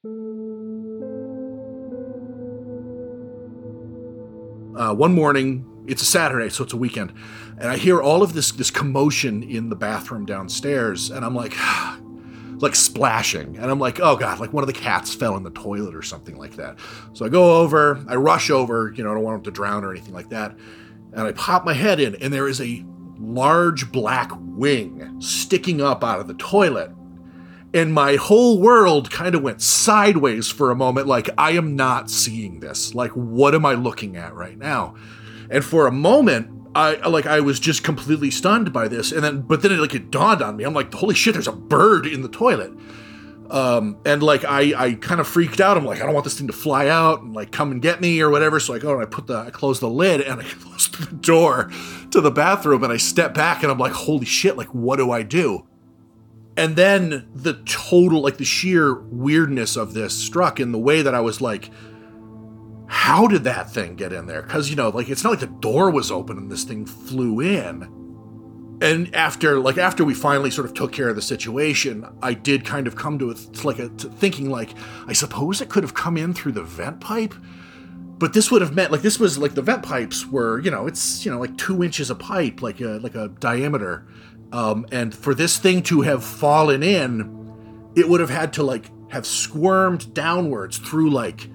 Uh, one morning, it's a Saturday, so it's a weekend, and I hear all of this this commotion in the bathroom downstairs, and I'm like, like splashing, and I'm like, oh god, like one of the cats fell in the toilet or something like that. So I go over, I rush over, you know, I don't want them to drown or anything like that, and I pop my head in, and there is a large black wing sticking up out of the toilet and my whole world kind of went sideways for a moment like i am not seeing this like what am i looking at right now and for a moment i like i was just completely stunned by this and then but then it like it dawned on me i'm like holy shit there's a bird in the toilet um, and like I, I kind of freaked out. I'm like, I don't want this thing to fly out and like come and get me or whatever. So I go and I put the, I close the lid and I close the door to the bathroom and I step back and I'm like, holy shit, like what do I do? And then the total, like the sheer weirdness of this struck in the way that I was like, how did that thing get in there? Because, you know, like it's not like the door was open and this thing flew in. And after, like, after we finally sort of took care of the situation, I did kind of come to it, like, a, thinking, like, I suppose it could have come in through the vent pipe but this would have meant like this was like the vent pipes were you know it's you know like two inches of pipe like a like a diameter um, and for this thing to have fallen in, it would have had to like have squirmed downwards through like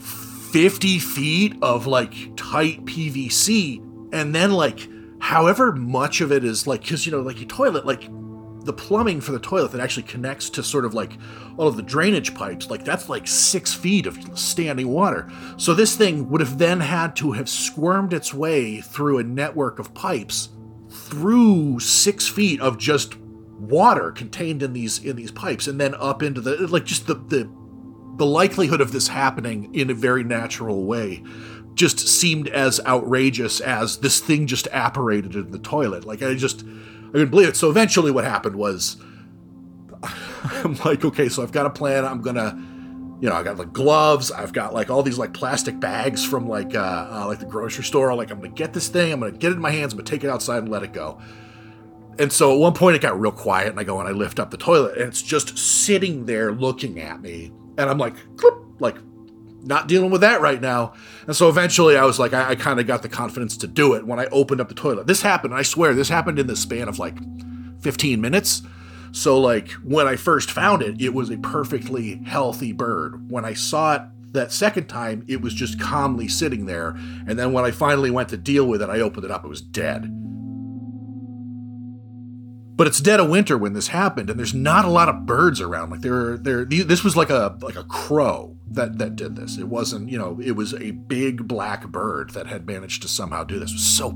50 feet of like tight PVC. And then like however much of it is like, because you know, like your toilet, like the plumbing for the toilet that actually connects to sort of like all of the drainage pipes, like that's like six feet of standing water. So this thing would have then had to have squirmed its way through a network of pipes through six feet of just water contained in these in these pipes and then up into the like just the the the likelihood of this happening in a very natural way just seemed as outrageous as this thing just apparated in the toilet. Like i just i couldn't believe it. So eventually what happened was i'm like okay so i've got a plan. I'm gonna you know, I got like gloves. I've got like all these like plastic bags from like uh, uh, like the grocery store. Like I'm gonna get this thing. I'm gonna get it in my hands. I'm gonna take it outside and let it go. And so at one point it got real quiet, and I go and I lift up the toilet, and it's just sitting there looking at me, and I'm like, like not dealing with that right now. And so eventually I was like, I, I kind of got the confidence to do it when I opened up the toilet. This happened, I swear, this happened in the span of like 15 minutes. So, like, when I first found it, it was a perfectly healthy bird. When I saw it that second time, it was just calmly sitting there. And then when I finally went to deal with it, I opened it up, it was dead. But it's dead of winter when this happened, and there's not a lot of birds around. Like there, there. This was like a like a crow that that did this. It wasn't, you know, it was a big black bird that had managed to somehow do this. It was so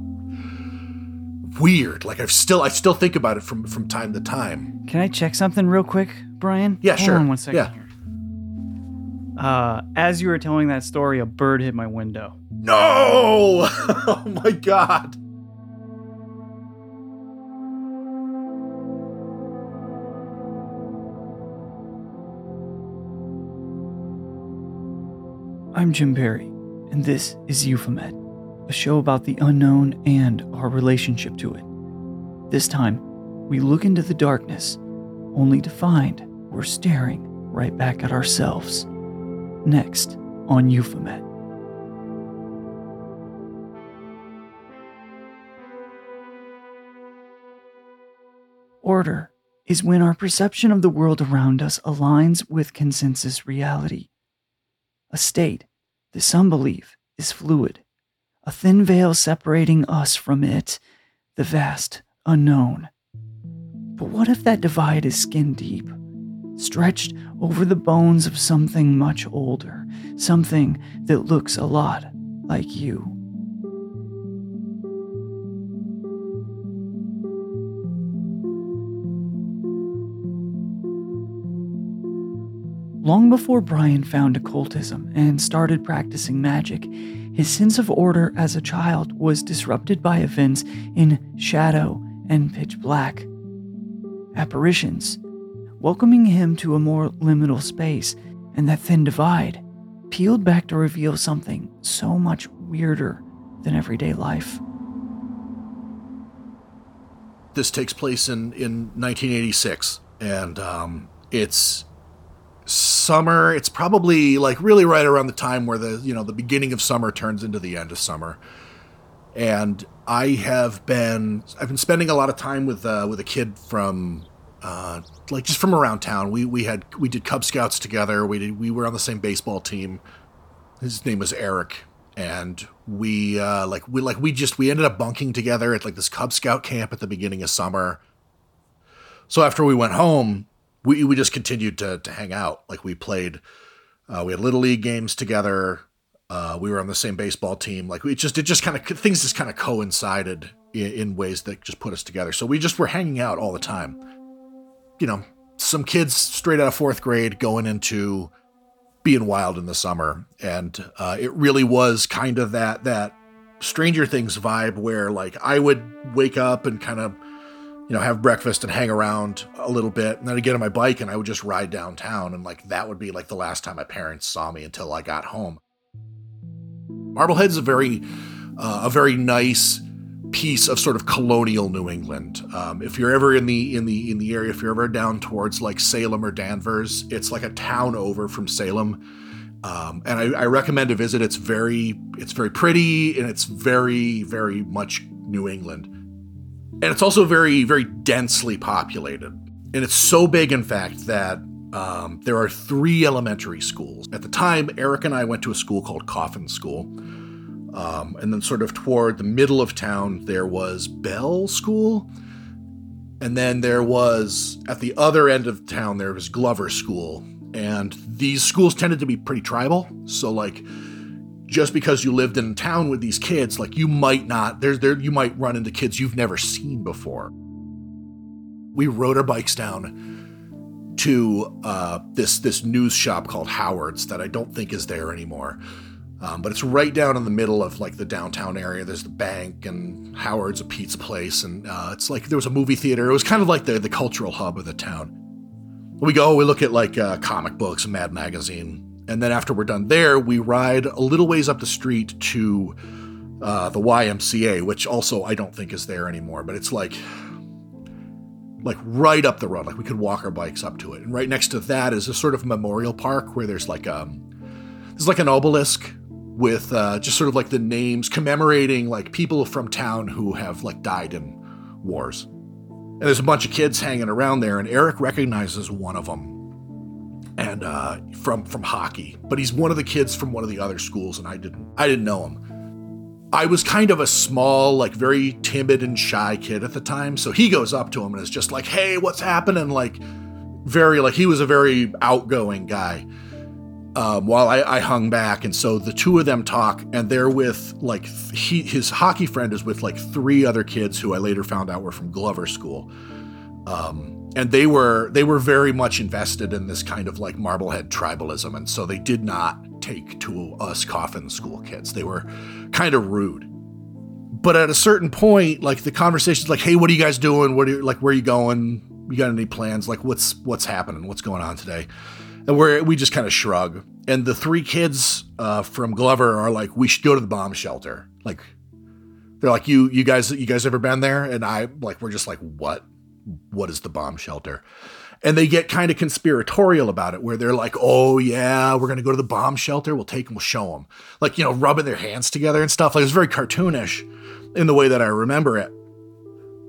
weird. Like I've still I still think about it from from time to time. Can I check something real quick, Bryan? Yeah, Hold sure. On one second Yeah. here. Uh, as you were telling that story, a bird hit my window. No! oh my god. I'm Jim Perry, and this is Euphomet, a show about the unknown and our relationship to it. This time, we look into the darkness, only to find we're staring right back at ourselves. Next on Euphomet. Order is when our perception of the world around us aligns with consensus reality. A state that some believe is fluid, a thin veil separating us from it, the vast unknown. But what if that divide is skin deep, stretched over the bones of something much older, something that looks a lot like you? Long before Bryan found occultism and started practicing magic, his sense of order as a child was disrupted by events in shadow and pitch black. Apparitions, welcoming him to a more liminal space, and that thin divide peeled back to reveal something so much weirder than everyday life. This takes place in in 1986 and um it's summer. It's probably like really right around the time where the you know the beginning of summer turns into the end of summer, and I have been I've been spending a lot of time with uh, with a kid from uh, like just from around town. We we had we did Cub Scouts together. We did, we were on the same baseball team. His name was Eric, and we uh, like we like we just we ended up bunking together at like this Cub Scout camp at the beginning of summer. So after we went home, we we just continued to to hang out. Like we played, uh, we had little league games together. Uh, we were on the same baseball team. Like we just it just kind of things just kind of coincided in, in ways that just put us together. So we just were hanging out all the time. You know, some kids straight out of fourth grade going into being wild in the summer, and uh, it really was kind of that that Stranger Things vibe where like I would wake up and kind of you know have breakfast and hang around a little bit, and then I'd get on my bike and I would just ride downtown, and like that would be like the last time my parents saw me until I got home. Marblehead's a very uh, a very nice piece of sort of colonial New England. Um, if you're ever in the in the in the area, if you're ever down towards like Salem or Danvers, it's like a town over from Salem, um, and I, I, recommend a visit. It's very it's very pretty and it's very very much New England, and it's also very very densely populated. And it's so big, in fact, that um, there are three elementary schools. At the time, Eric and I went to a school called Coffin School. Um, and then, sort of toward the middle of town, there was Bell School. And then there was, at the other end of town, there was Glover School. And these schools tended to be pretty tribal. So, like, just because you lived in town with these kids, like, you might not, there's there, you might run into kids you've never seen before. We rode our bikes down to uh, this this news shop called Howard's that I don't think is there anymore. Um, but it's right down in the middle of like the downtown area. There's the bank and Howard's a pizza place, and uh, it's like there was a movie theater. It was kind of like the the cultural hub of the town. We go, we look at like uh, comic books, Mad Magazine, and then after we're done there, we ride a little ways up the street to uh, the YMCA, which also I don't think is there anymore. But it's like like right up the road. Like we could walk our bikes up to it. And right next to that is a sort of memorial park where there's like um there's like an obelisk with uh, just sort of like the names commemorating like people from town who have like died in wars. And there's a bunch of kids hanging around there, and Eric recognizes one of them, and uh, from from hockey. But he's one of the kids from one of the other schools, and I didn't I didn't know him. I was kind of a small, like very timid and shy kid at the time. So he goes up to him and is just like, hey, what's happening? Like, very, like, he was a very outgoing guy. Um, while I, I, hung back. And so the two of them talk, and they're with, like, he, his hockey friend is with, like, three other kids who I later found out were from Glover School. Um, and they were they were very much invested in this kind of like Marblehead tribalism, and so they did not take to us coffin school kids. They were kind of rude. But at a certain point, like the conversation's like, "Hey, what are you guys doing? What are you, like? Where are you going? You got any plans? Like, what's what's happening? What's going on today?" And we're we just kind of shrug. And the three kids uh, from Glover are like, "We should go to the bomb shelter." Like, they're like, "You you guys you guys ever been there?" And I like, we're just like, "What? What is the bomb shelter?" and they get kind of conspiratorial about it where they're like oh yeah we're going to go to the bomb shelter we'll take them we'll show them like you know rubbing their hands together and stuff like it's very cartoonish in the way that i remember it.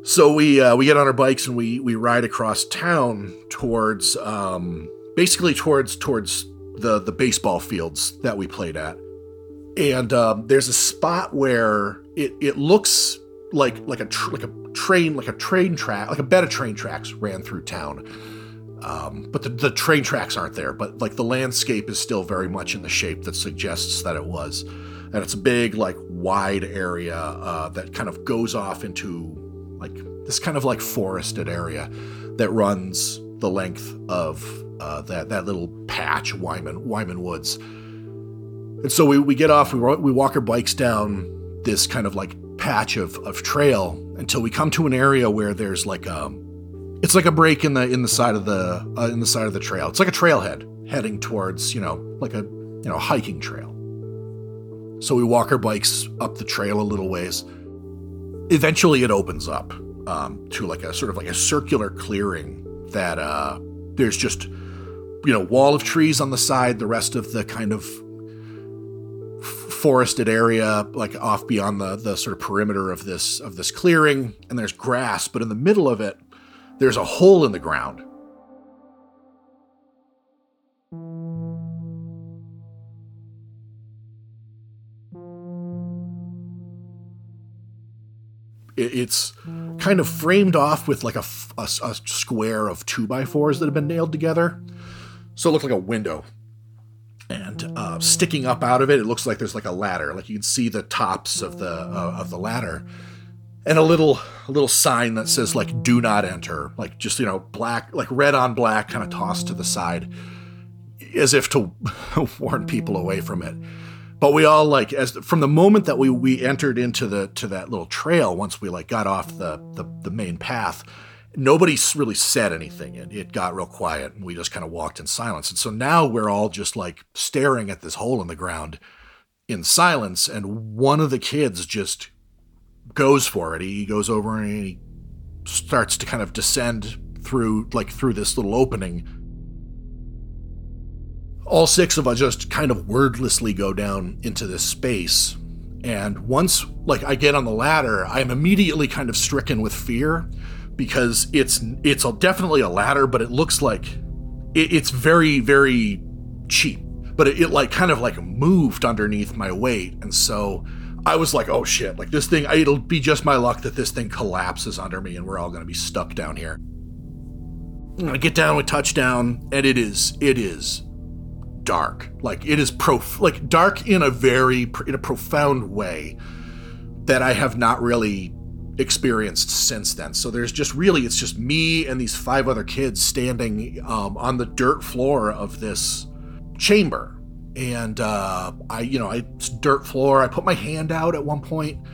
So we uh, we get on our bikes and we we ride across town towards um, basically towards towards the the baseball fields that we played at. And um, there's a spot where it it looks like like a tr- like a train like a train track like a bed of train tracks ran through town um, but the, the train tracks aren't there, but like the landscape is still very much in the shape that suggests that it was. And it's a big, like, wide area uh, that kind of goes off into like this kind of like forested area that runs the length of uh, that that little patch, Wyman Wyman Woods. And so we, we get off, we, we walk our bikes down this kind of like patch of, of trail until we come to an area where there's like a it's like a break in the in the side of the uh, in the side of the trail. It's like a trailhead heading towards you know like a you know hiking trail. So we walk our bikes up the trail a little ways. Eventually, it opens up um, to like a sort of like a circular clearing that uh, there's just you know wall of trees on the side. The rest of the kind of forested area like off beyond the the sort of perimeter of this of this clearing and there's grass but in the middle of it there's a hole in the ground it's kind of framed off with like a, a, a, square of two by fours that have been nailed together. So it looked like a window. And uh, sticking up out of it, it looks like there's like a ladder. Like you can see the tops of the uh, of the ladder, and a little a little sign that says like "Do not enter." Like just you know black, like red on black, kind of tossed to the side, as if to warn people away from it but we all like as from the moment that we we entered into the to that little trail once we like got off the the, the main path nobody really said anything it, it got real quiet and we just kind of walked in silence. And so now we're all just like staring at this hole in the ground in silence and one of the kids just goes for it. He goes over and he starts to kind of descend through like through this little opening. All six of us just kind of wordlessly go down into this space. And once like I get on the ladder, I'm immediately kind of stricken with fear because it's it's a, definitely a ladder, but it looks like it, it's very very cheap. But it, it like kind of like moved underneath my weight, and so I was like, oh shit, like this thing, it'll be just my luck that this thing collapses under me and we're all gonna be stuck down here. I get down with touchdown, and it is, it is dark. Like it is prof like dark in a very in a profound way that I have not really experienced since then. So there's just really it's just me and these five other kids standing um, on the dirt floor of this chamber. And uh, I, you know, I dirt floor. I put my hand out at one point,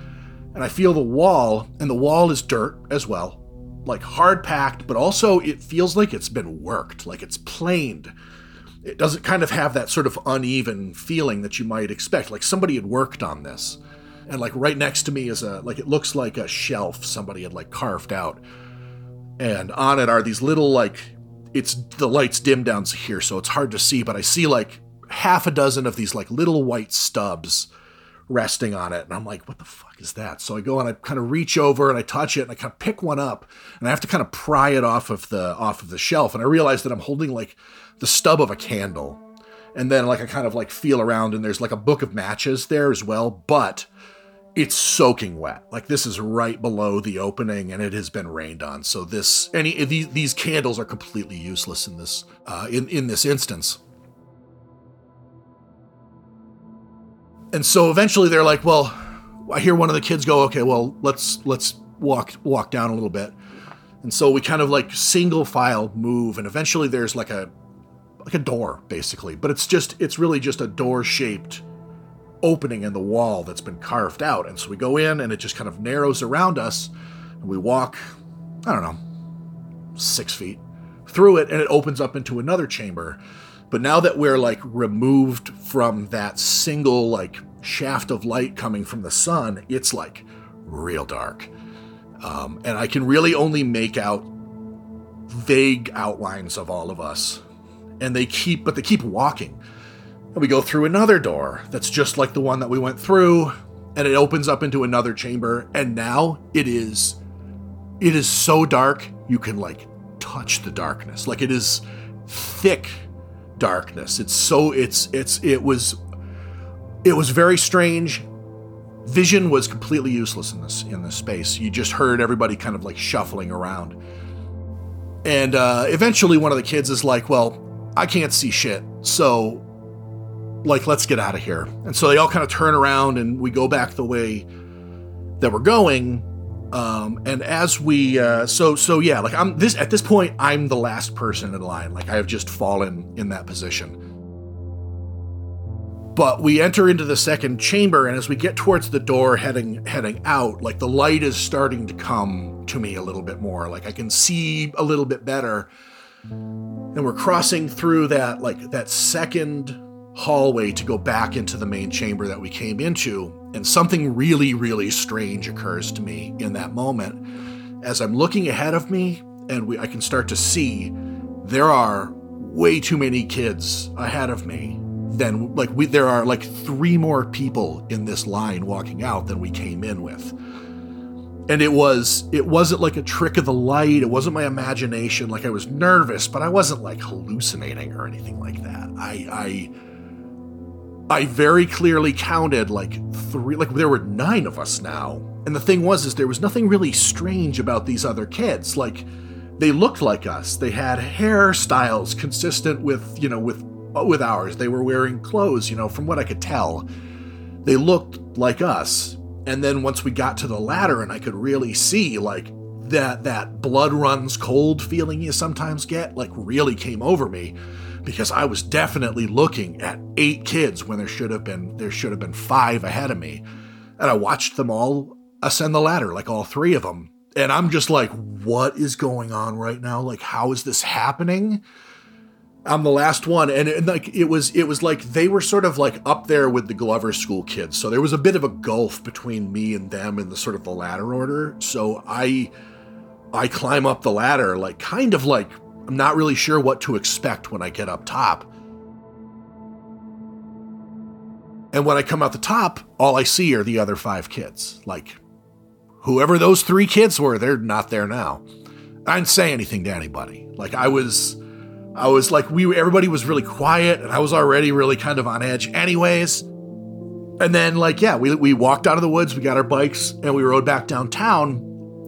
and I feel the wall, and the wall is dirt as well, like hard packed, but also it feels like it's been worked, like it's planed it doesn't kind of have that sort of uneven feeling that you might expect. Like somebody had worked on this. And like right next to me is a like it looks like a shelf somebody had like carved out. And on it are these little like it's the lights dim down here, so it's hard to see, but I see like half a dozen of these like little white stubs resting on it. And I'm like, what the fuck is that? So I go and I kind of reach over and I touch it and I kind of pick one up and I have to kind of pry it off of the off of the shelf. And I realize that I'm holding like the stub of a candle. And then like I kind of like feel around and there's like a book of matches there as well, but it's soaking wet. Like this is right below the opening and it has been rained on. So this any these these candles are completely useless in this uh, in in this instance. And so eventually they're like, well, I hear one of the kids go, okay, well, let's let's walk walk down a little bit. And so we kind of like single file move and eventually there's like a like a door basically, but it's just it's really just a door shaped opening in the wall that's been carved out. And so we go in and it just kind of narrows around us and we walk, I don't know, 6 feet through it and it opens up into another chamber. But now that we're like removed from that single like shaft of light coming from the sun, it's like real dark. Um, and I can really only make out vague outlines of all of us and they keep but they keep walking and we go through another door that's just like the one that we went through and it opens up into another chamber and now it is it is so dark you can like touch the darkness. Like it is thick darkness. It's so it's it's it was it was very strange. Vision was completely useless in this in this space. You just heard everybody kind of like shuffling around. And uh, eventually one of the kids is like well I can't see shit. So, like, let's get out of here. And so they all kind of turn around and we go back the way that we're going. Um, and as we, uh, so, so yeah, like I'm this, at this point, I'm the last person in line. Like I have just fallen in that position. But we enter into the second chamber, and as we get towards the door heading heading out, like the light is starting to come to me a little bit more. Like I can see a little bit better and we're crossing through that like that second hallway to go back into the main chamber that we came into and something really really strange occurs to me in that moment. As i'm looking ahead of me and we, i can start to see there are way too many kids ahead of me than like we there are like three more people in this line walking out than we came in with. And it was it wasn't like a trick of the light it wasn't my imagination like i was nervous but i wasn't like hallucinating or anything like that. I i i very clearly counted like three like there were nine of us now. And the thing was is there was nothing really strange about these other kids. Like they looked like us. They had hairstyles consistent with you know with with ours. They were wearing clothes you know from what i could tell. They looked like us. And then once we got to the ladder and I could really see like that that blood runs cold feeling you sometimes get like really came over me because I was definitely looking at eight kids when there should have been there should have been five ahead of me. And I watched them all ascend the ladder, like all three of them. And I'm just like, what is going on right now? Like, how is this happening? I'm the last one, and, and, like it was, it was like they were sort of like up there with the Glover School kids. So there was a bit of a gulf between me and them in the sort of the ladder order. So I, I climb up the ladder, like kind of like I'm not really sure what to expect when I get up top. And when I come out the top, all I see are the other five kids. Like, whoever those three kids were, they're not there now. I didn't say anything to anybody. Like, I was I was like, we everybody was really quiet, and I was already really kind of on edge, anyways. And then, like, yeah, we we walked out of the woods, we got our bikes, and we rode back downtown.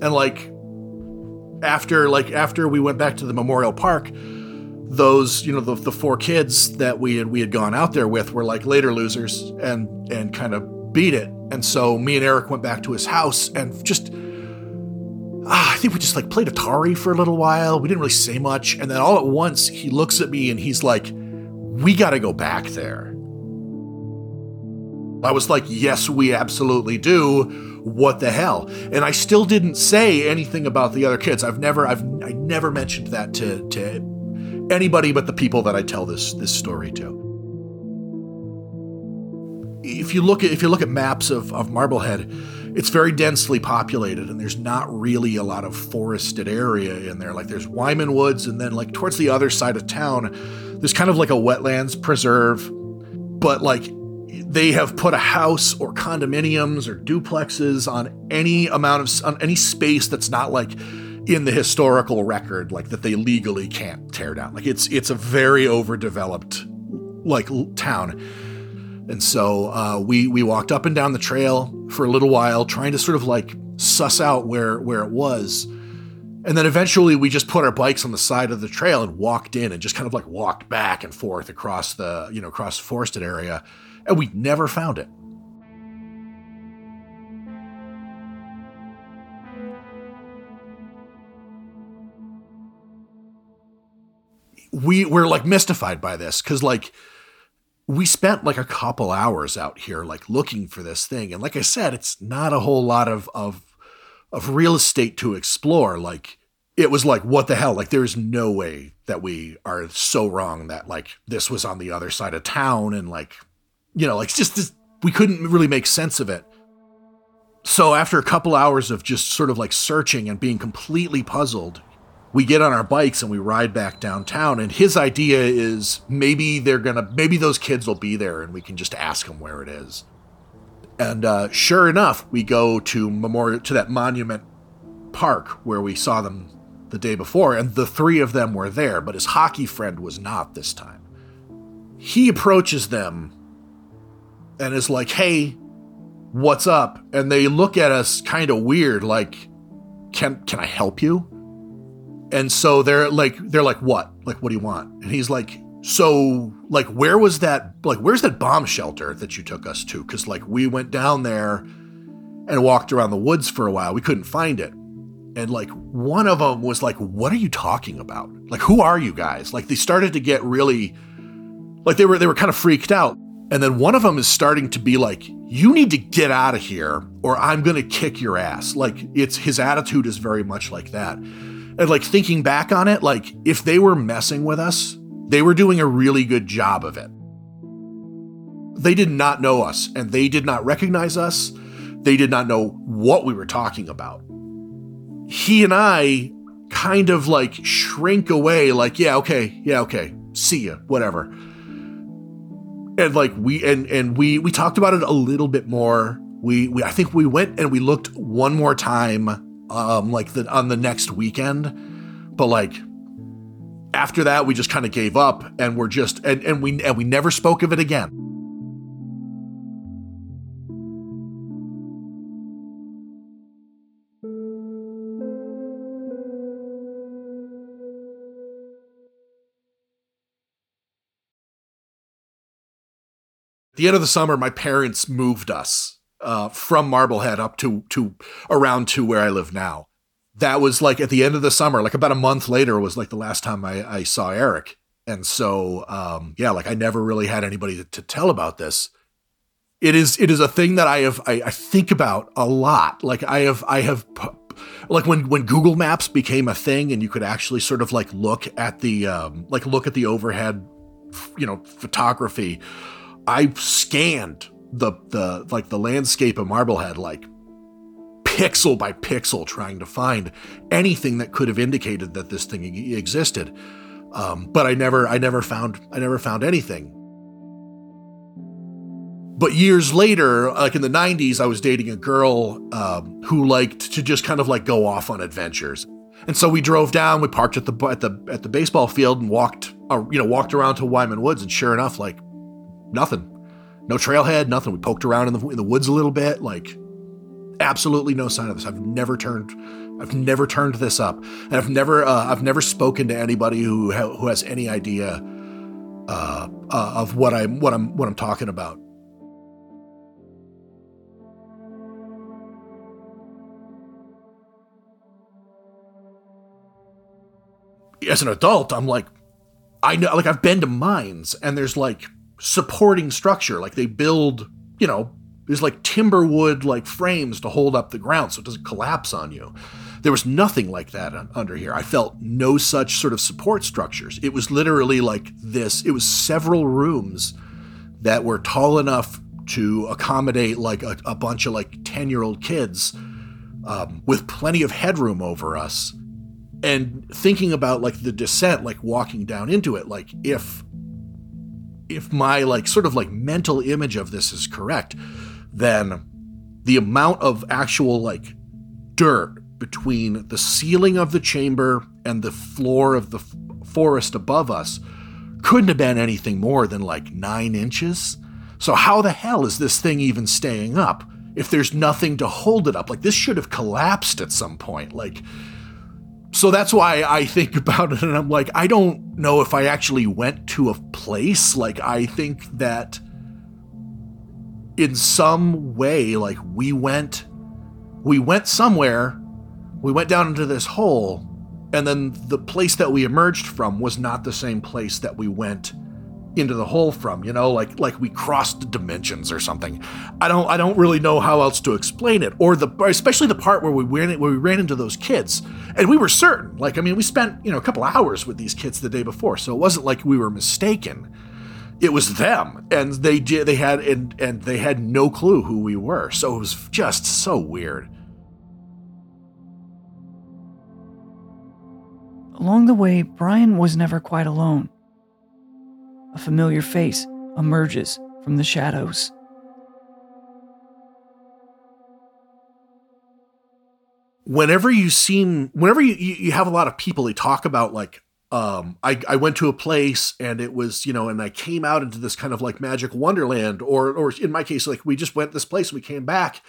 And like, after like after we went back to the memorial park, those you know the, the four kids that we had we had gone out there with were like later losers and and kind of beat it. And so me and Eric went back to his house and just ah, I think we just like played Atari for a little while. We didn't really say much. And then all at once, he looks at me and he's like, We got to go back there. I was like, Yes, we absolutely do. What the hell? And I still didn't say anything about the other kids. I've never, I've, I never mentioned that to, to anybody but the people that I tell this, this story to if you look at if you look at maps of, of Marblehead, it's very densely populated and there's not really a lot of forested area in there. Like there's Wyman Woods, and then like towards the other side of town, there's kind of like a wetlands preserve, but like they have put a house or condominiums or duplexes on any amount of on any space that's not like in the historical record like that they legally can't tear down like it's it's a very overdeveloped like town and so uh, we we walked up and down the trail for a little while, trying to sort of like suss out where where it was. And then eventually we just put our bikes on the side of the trail and walked in and just kind of like walked back and forth across the, you know, across the forested area. And we never found it. We were like mystified by this because like we spent like a couple hours out here like looking for this thing and like i said it's not a whole lot of of of real estate to explore like it was like what the hell like there's no way that we are so wrong that like this was on the other side of town and like you know like just this, we couldn't really make sense of it. So after a couple hours of just sort of like searching and being completely puzzled we get on our bikes and we ride back downtown and his idea is maybe they're gonna maybe those kids will be there and we can just ask them where it is. And uh, sure enough we go to memorial to that monument park where we saw them the day before and the three of them were there but his hockey friend was not this time. He approaches them and is like hey what's up and they look at us kind of weird like can can i help you and so they're like, they're like, what? Like, what do you want? And he's like, so like, where was that? Like, where's that bomb shelter that you took us to? Because like, we went down there and walked around the woods for a while. We couldn't find it. And like, one of them was like, what are you talking about? Like, who are you guys? Like, they started to get really, like, they were they were kind of freaked out. And then one of them is starting to be like, you need to get out of here or I'm going to kick your ass. Like it's his attitude is very much like that. And like thinking back on it, like if they were messing with us, they were doing a really good job of it. They did not know us and they did not recognize us. They did not know what we were talking about. He and I kind of like shrink away, like, yeah, okay, yeah, okay. see you, whatever. And like we and and we we talked about it a little bit more. We we I think we went and we looked one more time, um, like the on the next weekend, but like after that we just kind of gave up and we're just and, and we and we never spoke of it again. The end of the summer, my parents moved us uh, from Marblehead up to to around to where I live now. That was like at the end of the summer, like about a month later, was like the last time I, I saw Eric. And so, um, yeah, like I never really had anybody to, to, tell about this. It is it is a thing that I have I, I think about a lot. Like I have I have like when when Google Maps became a thing and you could actually sort of like look at the um, like look at the overhead, you know, photography I scanned the the like the landscape of Marblehead like pixel by pixel trying to find anything that could have indicated that this thing existed. Um, but I never I never found I never found anything. But years later, like in the 90s, I was dating a girl um, who liked to just kind of like go off on adventures. And so we drove down, we parked at the at the at the baseball field and walked uh, you know walked around to Wyman Woods and sure enough like nothing. No trailhead, nothing. We poked around in the, in the woods a little bit, like absolutely no sign of this. I've never turned I've never turned this up. And I've never uh, I've never spoken to anybody who ha- who has any idea uh, uh, of what I'm what I'm what I'm talking about. As an adult, I'm like I know like I've been to mines and there's like supporting structure. Like they build, you know, there's like timber wood like frames to hold up the ground so it doesn't collapse on you. There was nothing like that under here. I felt no such sort of support structures. It was literally like this. It was several rooms that were tall enough to accommodate like a, a bunch of like 10 year old kids um, with plenty of headroom over us. And thinking about like the descent, like walking down into it, like if if my like sort of like mental image of this is correct, then the amount of actual like dirt between the ceiling of the chamber and the floor of the f- forest above us couldn't have been anything more than like nine inches. So, how the hell is this thing even staying up if there's nothing to hold it up? Like, this should have collapsed at some point. Like, so that's why I think about it and I'm like, I don't know if I actually went to a place. Like, I think that in some way, like, we went, we went somewhere, we went down into this hole, and then the place that we emerged from was not the same place that we went into the hole from you know like like we crossed dimensions or something. I don't i don't really know how else to explain it or the especially the part where we ran where we ran into those kids. And we were certain like i mean we spent you know a couple hours with these kids the day before so it wasn't like we were mistaken. It was them and they did they had and and they had no clue who we were so it was just so weird. Along the way, Bryan was never quite alone a familiar face emerges from the shadows. Whenever you seem, whenever you, you have a lot of people, they talk about like, um, I, I went to a place and it was, you know, and I came out into this kind of like magic wonderland, or, or in my case, like we just went this place, we came back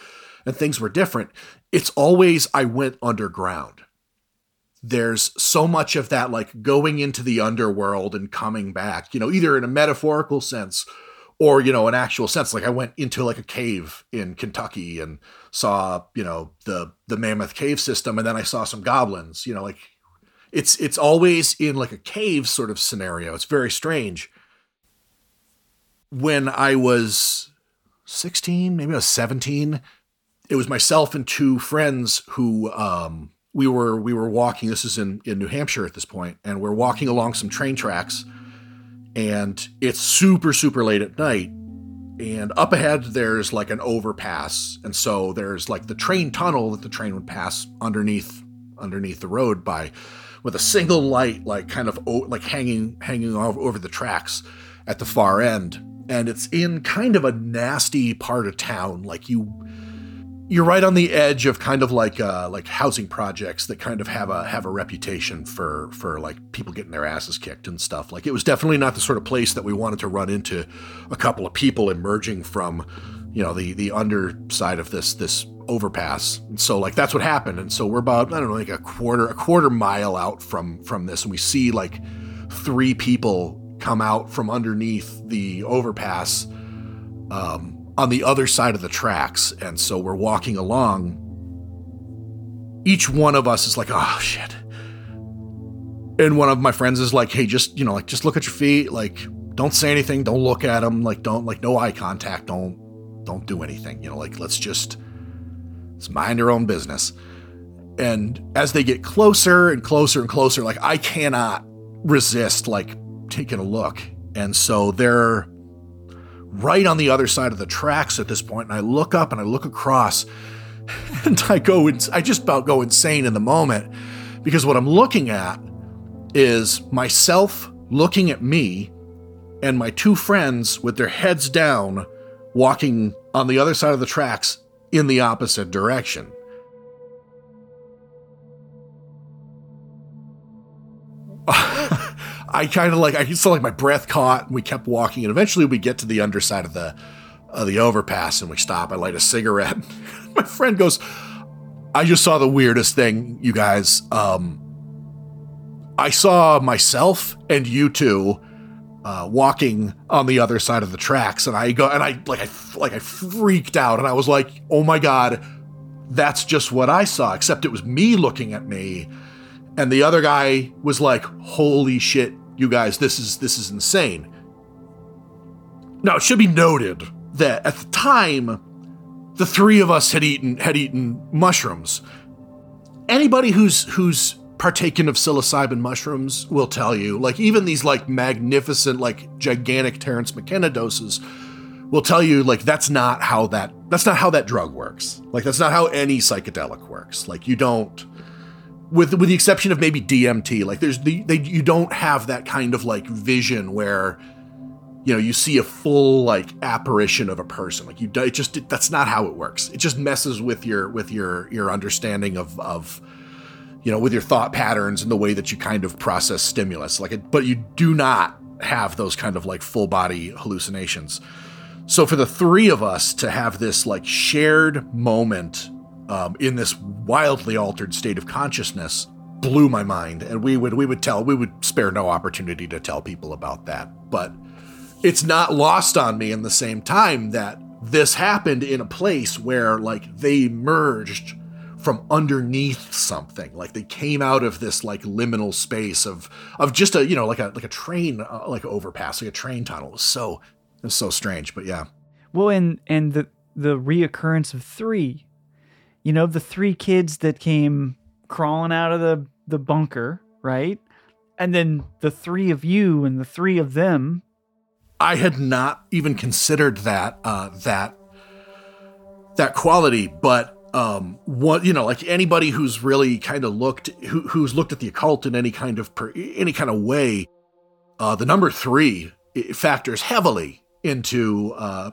and things were different. It's always, I went underground there's so much of that like going into the underworld and coming back you know either in a metaphorical sense or you know an actual sense. Like i went into like a cave in kentucky and saw you know the the mammoth cave system and then i saw some goblins you know like it's it's always in like a cave sort of scenario. It's very strange. When i was 16 maybe i was 17 it was myself and two friends who um we were we were walking. This is in in New Hampshire at this point, and we're walking along some train tracks, and it's super super late at night. And up ahead, there's like an overpass, and so there's like the train tunnel that the train would pass underneath underneath the road by. with a single light like kind of like hanging hanging over, over the tracks at the far end and it's in kind of a nasty part of town like you you're right on the edge of kind of like uh, like housing projects that kind of have a have a reputation for for like people getting their asses kicked and stuff. Like it was definitely not the sort of place that we wanted to run into a couple of people emerging from, you know, the the underside of this this overpass. And so like that's what happened. And so we're about I don't know like a quarter a quarter mile out from from this, and we see like three people come out from underneath the overpass. Um, on the other side of the tracks. And so we're walking along. Each one of us is like, oh shit. And one of my friends is like, hey, just, you know, like, just look at your feet. Like, don't say anything. Don't look at them. Like, don't, like, no eye contact. Don't, don't do anything. You know, like, let's just, let's mind our own business. And as they get closer and closer and closer, like, I cannot resist, like, taking a look. And so they're, right on the other side of the tracks at this point, and I look up and I look across, and I go, I just about go insane in the moment because what I'm looking at is myself looking at me and my two friends with their heads down walking on the other side of the tracks in the opposite direction. I kind of like I felt like my breath caught, and we kept walking, and eventually we get to the underside of the of the overpass, and we stop. I light a cigarette. my friend goes, "I just saw the weirdest thing, you guys. Um, I saw myself and you two." Uh, walking on the other side of the tracks, and I go and I like I like I freaked out, and I was like, "Oh my god, that's just what I saw!" Except it was me looking at me, and the other guy was like, "Holy shit, you guys, this is this is insane." Now, it should be noted that at the time, the three of us had eaten had eaten mushrooms. Anybody who's who's partaken of psilocybin mushrooms will tell you, like even these like magnificent, like gigantic Terence McKenna doses will tell you like that's not how that that's not how that drug works. Like that's not how any psychedelic works. Like you don't with with the exception of maybe DMT, like there's the they you don't have that kind of like vision where you know you see a full like apparition of a person. Like you it just it, that's not how it works. It just messes with your with your your understanding of of you know with your thought patterns and the way that you kind of process stimulus. Like it, but you do not have those kind of like full body hallucinations. So for the three of us to have this like shared moment um, in this wildly altered state of consciousness blew my mind. And we would we would tell we would spare no opportunity to tell people about that. But it's not lost on me in the same time that this happened in a place where like they emerged from underneath something. Like they came out of this like liminal space of of just a you know like a like a train uh, like overpass like a train tunnel. It was so it was so strange but yeah. Well and and the the reoccurrence of three you know, the three kids that came crawling out of the, the bunker, right? And then the three of you and the three of them. I had not even considered that uh, that that quality, but um, what you know, like anybody who's really kind of looked who, who's looked at the occult in any kind of per, any kind of way, uh, the number three factors heavily into, uh,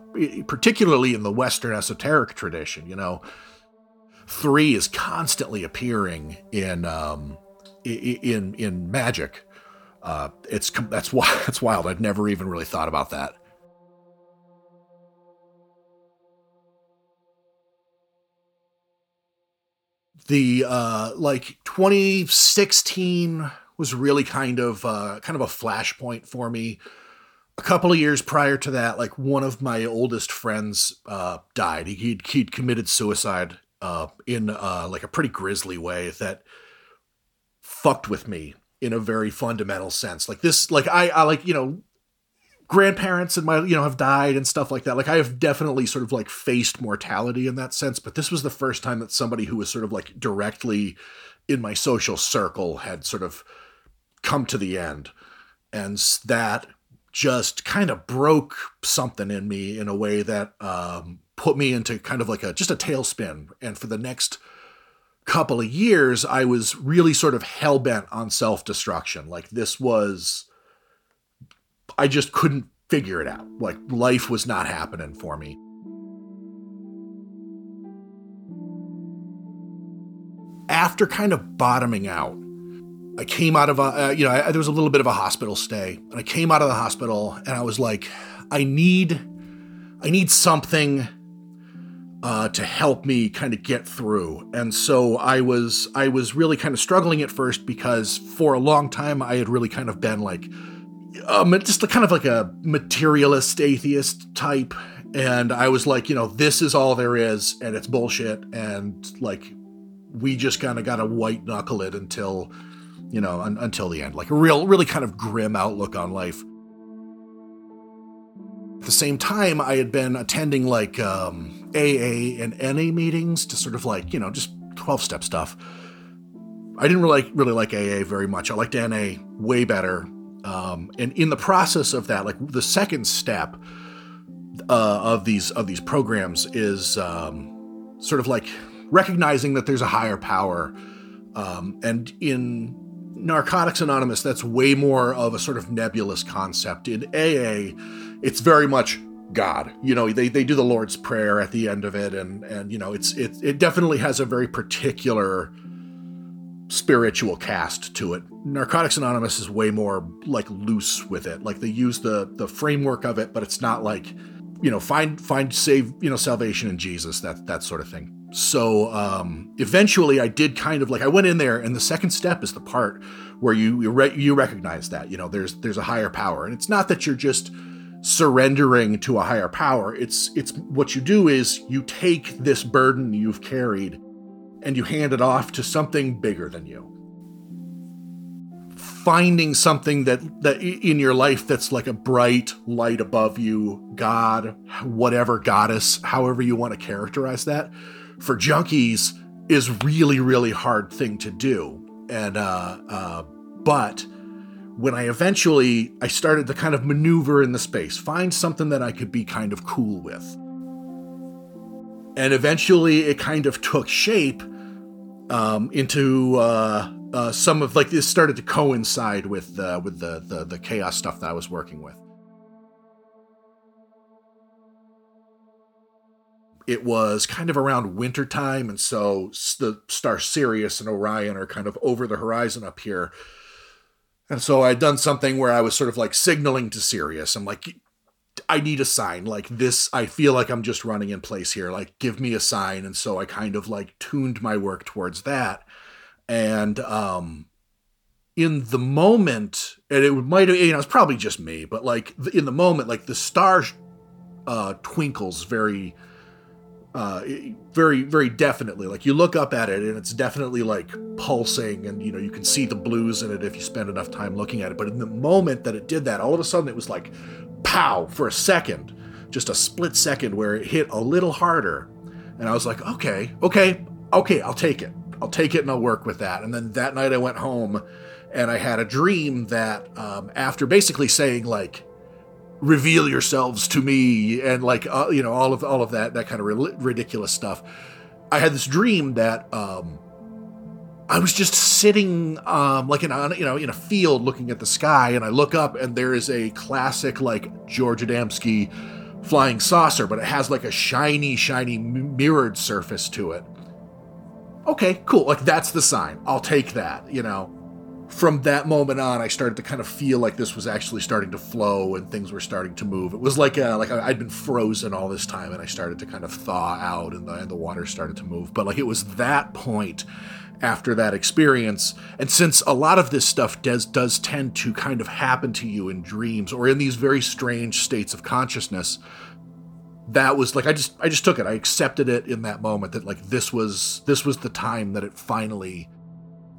particularly in the Western esoteric tradition. You know, three is constantly appearing in um, in in magic. Uh, it's that's why that's wild. I'd never even really thought about that. The uh, like 2016 was really kind of uh, kind of a flashpoint for me. A couple of years prior to that, like one of my oldest friends uh, died. He, would he'd committed suicide uh, in uh, like a pretty grisly way that fucked with me in a very fundamental sense. Like this, like I, I like you know, grandparents and my you know have died and stuff like that. Like I have definitely sort of like faced mortality in that sense, but this was the first time that somebody who was sort of like directly in my social circle had sort of come to the end, and that just kind of broke something in me in a way that um, put me into kind of like a just a tailspin and for the next couple of years, I was really sort of hell bent on self destruction. Like this was, I just couldn't figure it out. Like life was not happening for me. After kind of bottoming out, I came out of a, uh, you know, I, there was a little bit of a hospital stay, and I came out of the hospital, and I was like, I need, I need something uh, to help me kind of get through. And so I was I was really kind of struggling at first because for a long time I had really kind of been like um, just a, kind of like a materialist atheist type. And I was like, you know, this is all there is, and it's bullshit. And like, we just kind of got to white knuckle it until, you know, un- until the end. Like a real, really kind of grim outlook on life. At the same time, I had been attending like um, AA and NA meetings to sort of like, you know, just 12 step stuff. I didn't really, really like AA very much. I liked NA way better. Um, and in the process of that, like the second step uh, of these of these programs is um, sort of like recognizing that there's a higher power. Um, and in Narcotics Anonymous, that's way more of a sort of nebulous concept. In AA, it's very much God. You know, they, they do the Lord's Prayer at the end of it, and and you know, it's it it definitely has a very particular spiritual cast to it. Narcotics Anonymous is way more like loose with it. Like they use the the framework of it, but it's not like, you know, find find save, you know, salvation in Jesus, that that sort of thing. So um, eventually, I did kind of like I went in there, and the second step is the part where you you, re- you recognize that you know there's there's a higher power, and it's not that you're just surrendering to a higher power. It's it's what you do is you take this burden you've carried, and you hand it off to something bigger than you. Finding something that that in your life that's like a bright light above you, God, whatever goddess, however you want to characterize that for junkies is really really hard thing to do and uh, uh, but when i eventually i started to kind of maneuver in the space find something that i could be kind of cool with and eventually it kind of took shape um, into uh, uh, some of like this started to coincide with uh, with the, the the chaos stuff that i was working with it was kind of around wintertime, and so the star Sirius and Orion are kind of over the horizon up here. And so I'd done something where I was sort of like signaling to Sirius. I'm like, I need a sign. Like this, I feel like I'm just running in place here. Like, give me a sign. And so I kind of like tuned my work towards that. And um in the moment, and it might have, you know, it's probably just me, but like in the moment, like the star uh twinkles very uh, very very definitely. Like you look up at it and it's definitely like pulsing and you know you can see the blues in it if you spend enough time looking at it. But in the moment that it did that all of a sudden it was like pow for a second just a split second where it hit a little harder. And i was like okay okay okay i'll take it. I'll take it and i'll work with that. And then that night i went home and i had a dream that um, after basically saying like reveal yourselves to me and like uh, you know all of all of that that kind of ridiculous stuff. I had this dream that um i was just sitting um like in a you know in a field looking at the sky and i look up and there is a classic like george adamski flying saucer but it has like a shiny shiny mirrored surface to it. Okay cool. Like that's the sign. I'll take that you know from that moment on, I started to kind of feel like this was actually starting to flow and things were starting to move. It was like a, like I'd been frozen all this time, and I started to kind of thaw out, and the, and the water started to move. But like it was that point after that experience, and since a lot of this stuff does does tend to kind of happen to you in dreams or in these very strange states of consciousness, that was like I just I just took it. I accepted it in that moment that like this was this was the time that it finally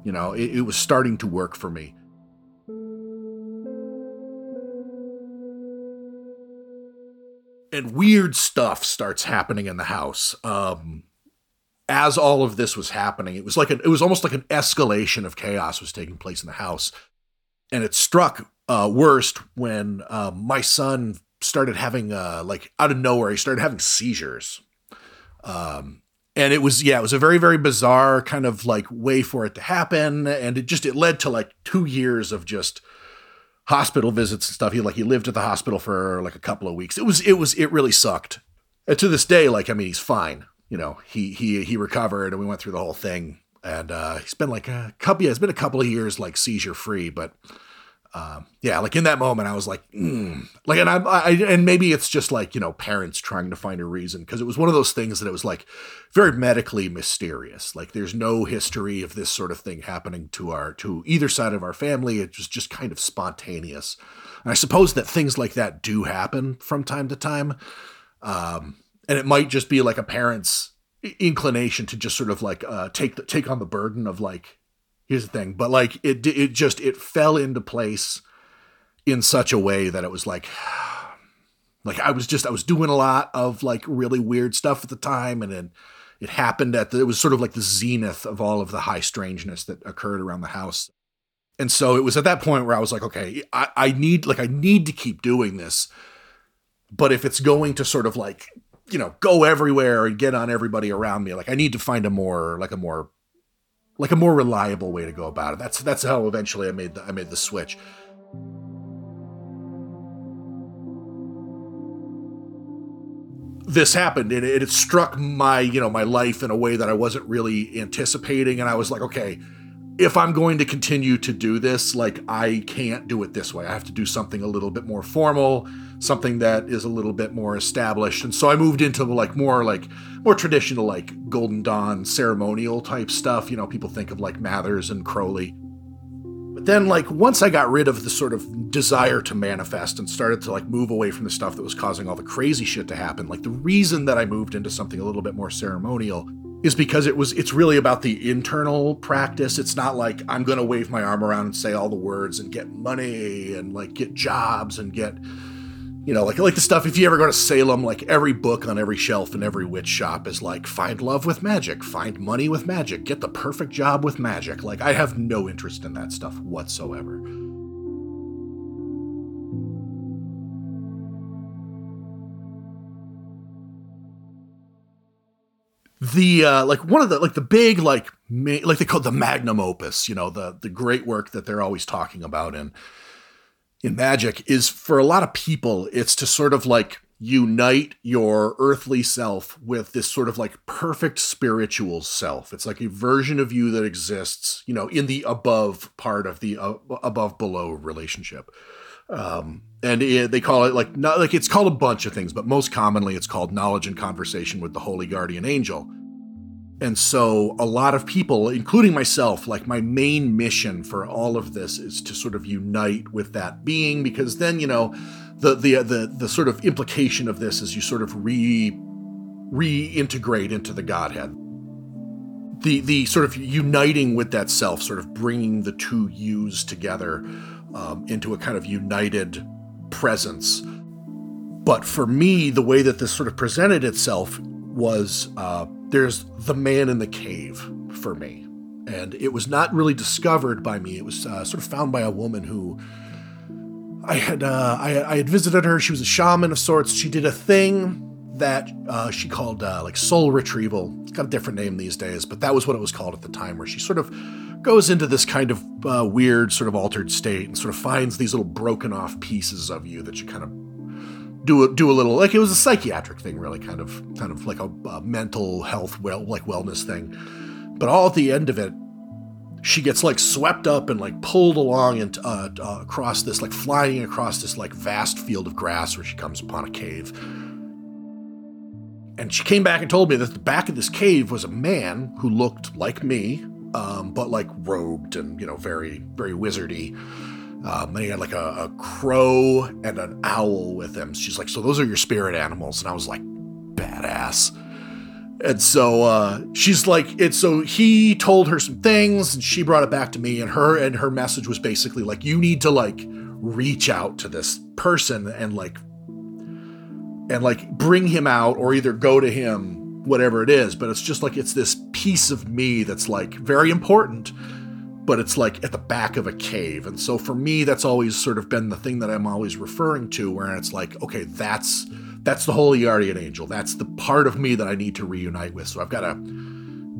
you know, it, it was starting to work for me. And weird stuff starts happening in the house. Um, as all of this was happening, it was like an, it was almost like an escalation of chaos was taking place in the house, and it struck uh, worst when um, my son started having uh, like out of nowhere he started having seizures, um, and it was yeah it was a very very bizarre kind of like way for it to happen. And it just it led to like two years of just hospital visits and stuff. He like he lived at the hospital for like a couple of weeks. It was it was it really sucked. And to this day like i mean he's fine you know. He he he recovered and we went through the whole thing. And uh he's been like a couple yeah it's been a couple of years like seizure free but um, yeah, like in that moment, I was like, mm. like, and I, I, and maybe it's just like you know, parents trying to find a reason because it was one of those things that it was like very medically mysterious. Like, there's no history of this sort of thing happening to our to either side of our family. It was just kind of spontaneous. And I suppose that things like that do happen from time to time, um, and it might just be like a parent's inclination to just sort of like uh, take the, take on the burden of like here's the thing but like it it just it fell into place in such a way that it was like like i was just i was doing a lot of like really weird stuff at the time and then it happened at the, it was sort of like the zenith of all of the high strangeness that occurred around the house. And so it was at that point where i was like okay i, I need like i need to keep doing this but if it's going to sort of like you know go everywhere and get on everybody around me like i need to find a more like a more like a more reliable way to go about it. That's that's how eventually I made the I made the switch. This happened and it, it struck my you know my life in a way that I wasn't really anticipating, and I was like, okay, if I'm going to continue to do this, like I can't do it this way. I have to do something a little bit more formal, something that is a little bit more established. And so I moved into like more like more traditional like Golden Dawn ceremonial type stuff. You know, people think of like Mathers and Crowley. But then like once I got rid of the sort of desire to manifest and started to like move away from the stuff that was causing all the crazy shit to happen, like the reason that I moved into something a little bit more ceremonial is because it was it's really about the internal practice. It's not like I'm going to wave my arm around and say all the words and get money and like get jobs and get you know, like like the stuff. If you ever go to Salem, like every book on every shelf in every witch shop is like, find love with magic, find money with magic, get the perfect job with magic. Like I have no interest in that stuff whatsoever. The uh, like one of the like the big like ma- like they call the magnum opus you know the the great work that they're always talking about in in magic is for a lot of people it's to sort of like unite your earthly self with this sort of like perfect spiritual self. It's like a version of you that exists you know in the above part of the uh, above below relationship. Um, and it, they call it like not like it's called a bunch of things, but most commonly it's called knowledge and conversation with the holy guardian angel. And so a lot of people, including myself, like my main mission for all of this is to sort of unite with that being, because then you know, the the the the sort of implication of this is you sort of re reintegrate into the Godhead. The the sort of uniting with that self, sort of bringing the two yous together um, into a kind of united presence. But for me, the way that this sort of presented itself was uh, there's the man in the cave for me. And it was not really discovered by me. It was uh, sort of found by a woman who I had uh, I, I, had visited her. She was a shaman of sorts. She did a thing that uh, she called uh, like soul retrieval. It's got a different name these days, but that was what it was called at the time. Where she sort of goes into this kind of uh, weird, sort of altered state and sort of finds these little broken off pieces of you that you kind of do a, do a little like it was a psychiatric thing, really, kind of kind of like a, a mental health well like wellness thing. But all at the end of it, she gets like swept up and like pulled along and uh, uh, across this like flying across this like vast field of grass where she comes upon a cave and she came back and told me that the back of this cave was a man who looked like me um, but like robed and you know very very wizardy. Um, and he had like a, a, crow and an owl with him. She's like, so those are your spirit animals, and I was like, badass. And so uh, she's like, it's so he told her some things, and she brought it back to me, and her and her message was basically like, you need to like reach out to this person and like and like bring him out, or either go to him whatever it is, but it's just like it's this piece of me that's like very important, but it's like at the back of a cave. And so for me, that's always sort of been the thing that I'm always referring to, where it's like, okay, that's that's the holy guardian angel. That's the part of me that I need to reunite with. So I've got to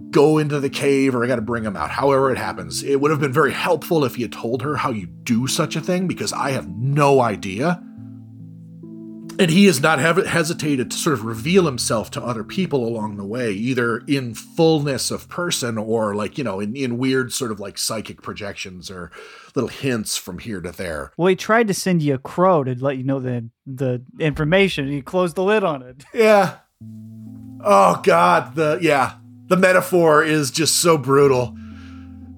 go into the cave or I got to bring him out. However it happens, it would have been very helpful if you told her how you do such a thing because I have no idea. And he has not have hesitated to sort of reveal himself to other people along the way, either in fullness of person or like, you know, in, in weird sort of like psychic projections or little hints from here to there. Well, he tried to send you a crow to let you know the the information. He closed the lid on it. Yeah. Oh God, the yeah, the metaphor is just so brutal.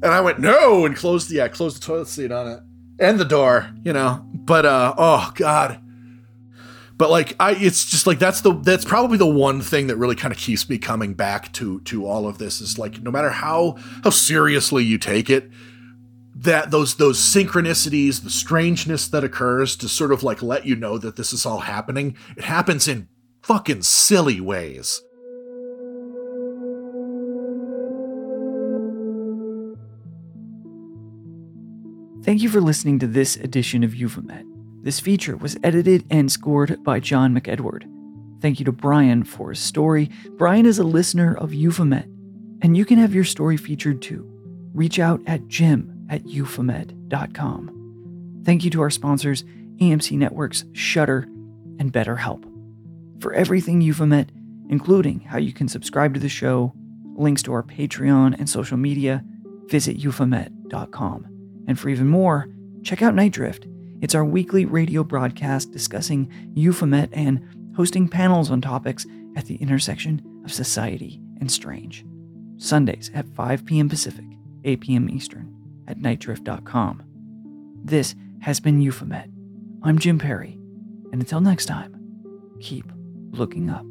And I went no and closed the yeah, closed the toilet seat on it and the door, you know. But uh, oh God but like I it's just like that's the that's probably the one thing that really kind of keeps me coming back to to all of this is like no matter how how seriously you take it that those those synchronicities the strangeness that occurs to sort of like let you know that this is all happening it happens in fucking silly ways Thank you for listening to this edition of Euphomet. This feature was edited and scored by Jon McEdward. Thank you to Bryan for his story. Bryan is a listener of Euphomet, and you can have your story featured too. Reach out at jim at euphomet.com. Thank you to our sponsors, AMC Networks, Shudder, and BetterHelp. For everything Euphomet, including how you can subscribe to the show, links to our Patreon and social media, visit euphomet.com. And for even more, check out Nite Drift it's our weekly radio broadcast discussing Euphomet and hosting panels on topics at the intersection of society and strange. Sundays at 5 p.m. Pacific, 8 p.m. Eastern at nitedrift.com. This has been Euphomet. I'm Jim Perry, and until next time, keep looking up.